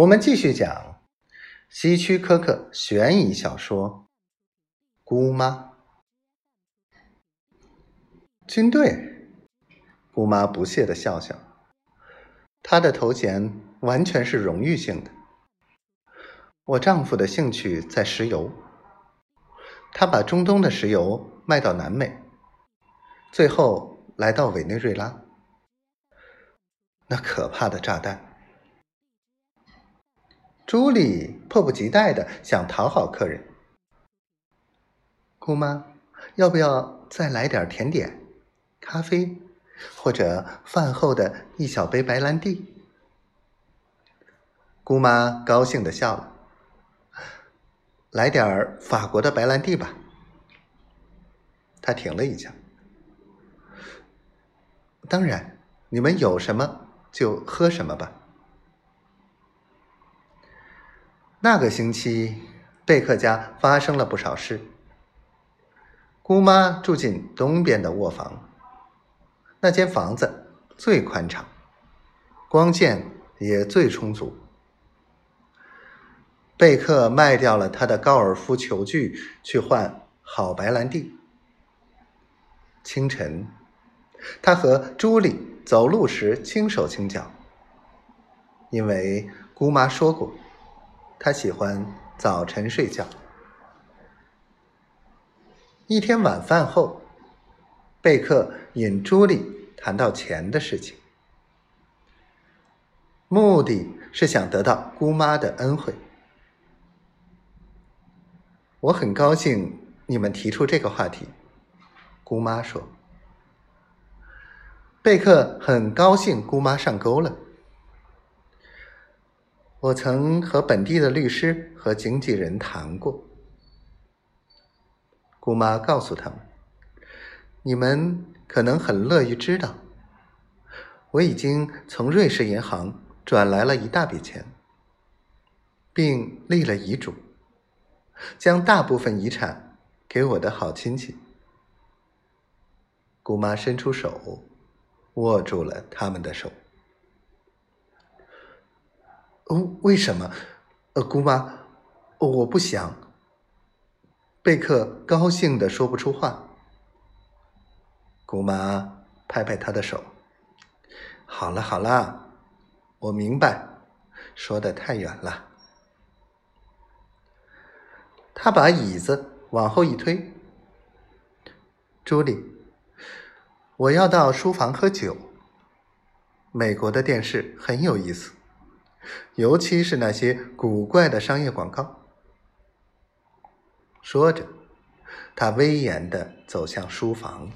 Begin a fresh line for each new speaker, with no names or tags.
我们继续讲希区柯克悬疑小说《姑妈》。军队，姑妈不屑的笑笑，她的头衔完全是荣誉性的。我丈夫的兴趣在石油，他把中东的石油卖到南美，最后来到委内瑞拉。那可怕的炸弹。朱莉迫不及待的想讨好客人。姑妈，要不要再来点甜点、咖啡，或者饭后的一小杯白兰地？姑妈高兴的笑了。来点法国的白兰地吧。他停了一下。当然，你们有什么就喝什么吧。那个星期，贝克家发生了不少事。姑妈住进东边的卧房，那间房子最宽敞，光线也最充足。贝克卖掉了他的高尔夫球具，去换好白兰地。清晨，他和朱莉走路时轻手轻脚，因为姑妈说过。他喜欢早晨睡觉。一天晚饭后，贝克引朱莉谈到钱的事情，目的是想得到姑妈的恩惠。我很高兴你们提出这个话题，姑妈说。贝克很高兴姑妈上钩了。我曾和本地的律师和经纪人谈过，姑妈告诉他们：“你们可能很乐于知道，我已经从瑞士银行转来了一大笔钱，并立了遗嘱，将大部分遗产给我的好亲戚。”姑妈伸出手，握住了他们的手。哦，为什么？呃，姑妈，我不想。贝克高兴的说不出话。姑妈拍拍他的手。好了好了，我明白，说的太远了。他把椅子往后一推。朱莉，我要到书房喝酒。美国的电视很有意思。尤其是那些古怪的商业广告。说着，他威严地走向书房。